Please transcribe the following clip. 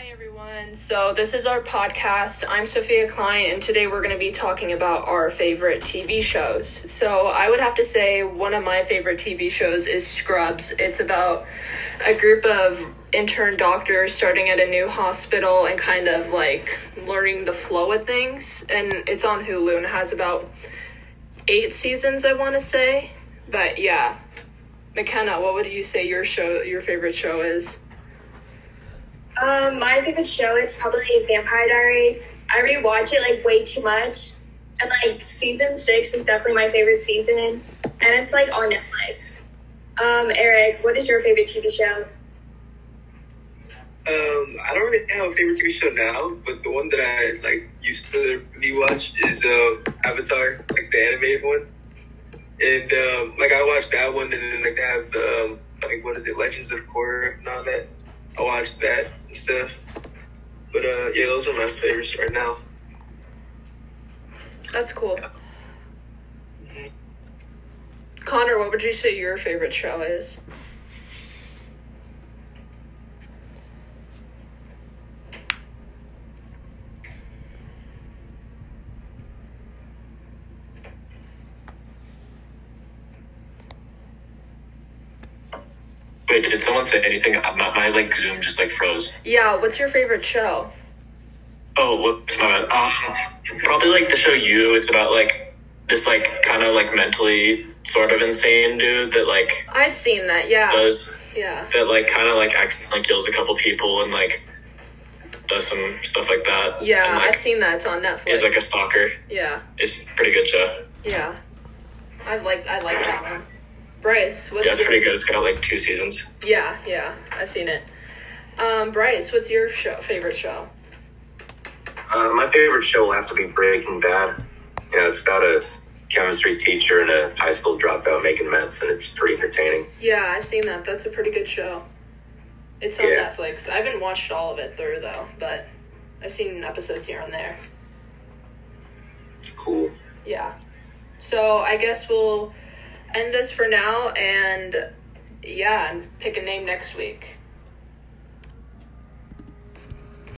Hi, everyone. So, this is our podcast. I'm Sophia Klein, and today we're going to be talking about our favorite TV shows. So, I would have to say one of my favorite TV shows is Scrubs. It's about a group of intern doctors starting at a new hospital and kind of like learning the flow of things. And it's on Hulu and has about eight seasons, I want to say. But yeah. McKenna, what would you say your show, your favorite show is? Um, my favorite show is probably Vampire Diaries. I rewatch it like way too much. And like season six is definitely my favorite season. And it's like on Netflix. Um, Eric, what is your favorite TV show? Um, I don't really have a favorite TV show now, but the one that I like used to rewatch is uh, Avatar, like the animated one. And um, like I watched that one, and then like they have the um, like what is it, Legends of Korra and all that. I watched that and stuff. But uh, yeah, those are my favorites right now. That's cool. Connor, what would you say your favorite show is? Wait, did someone say anything? My, my like Zoom just like froze. Yeah, what's your favorite show? Oh, whoops, my bad. Um, probably like the show You. It's about like this like kind of like mentally sort of insane dude that like I've seen that, yeah. does Yeah. that like kind of like accidentally kills a couple people and like does some stuff like that. Yeah, and, like, I've seen that. It's on Netflix. Is like a stalker. yeah, It's a pretty good show. yeah. I like I like that one. Bryce, what's Yeah, it's your pretty good. It's got like two seasons. Yeah, yeah, I've seen it. Um, Bryce, what's your show, favorite show? Uh, my favorite show will have to be Breaking Bad. You know, it's about a chemistry teacher and a high school dropout making meth, and it's pretty entertaining. Yeah, I've seen that. That's a pretty good show. It's on Yeah. Netflix. I haven't watched all of it through though, but I've seen episodes here and there. Cool. Yeah. So I guess we'll end this for now and yeah, and pick a name next week.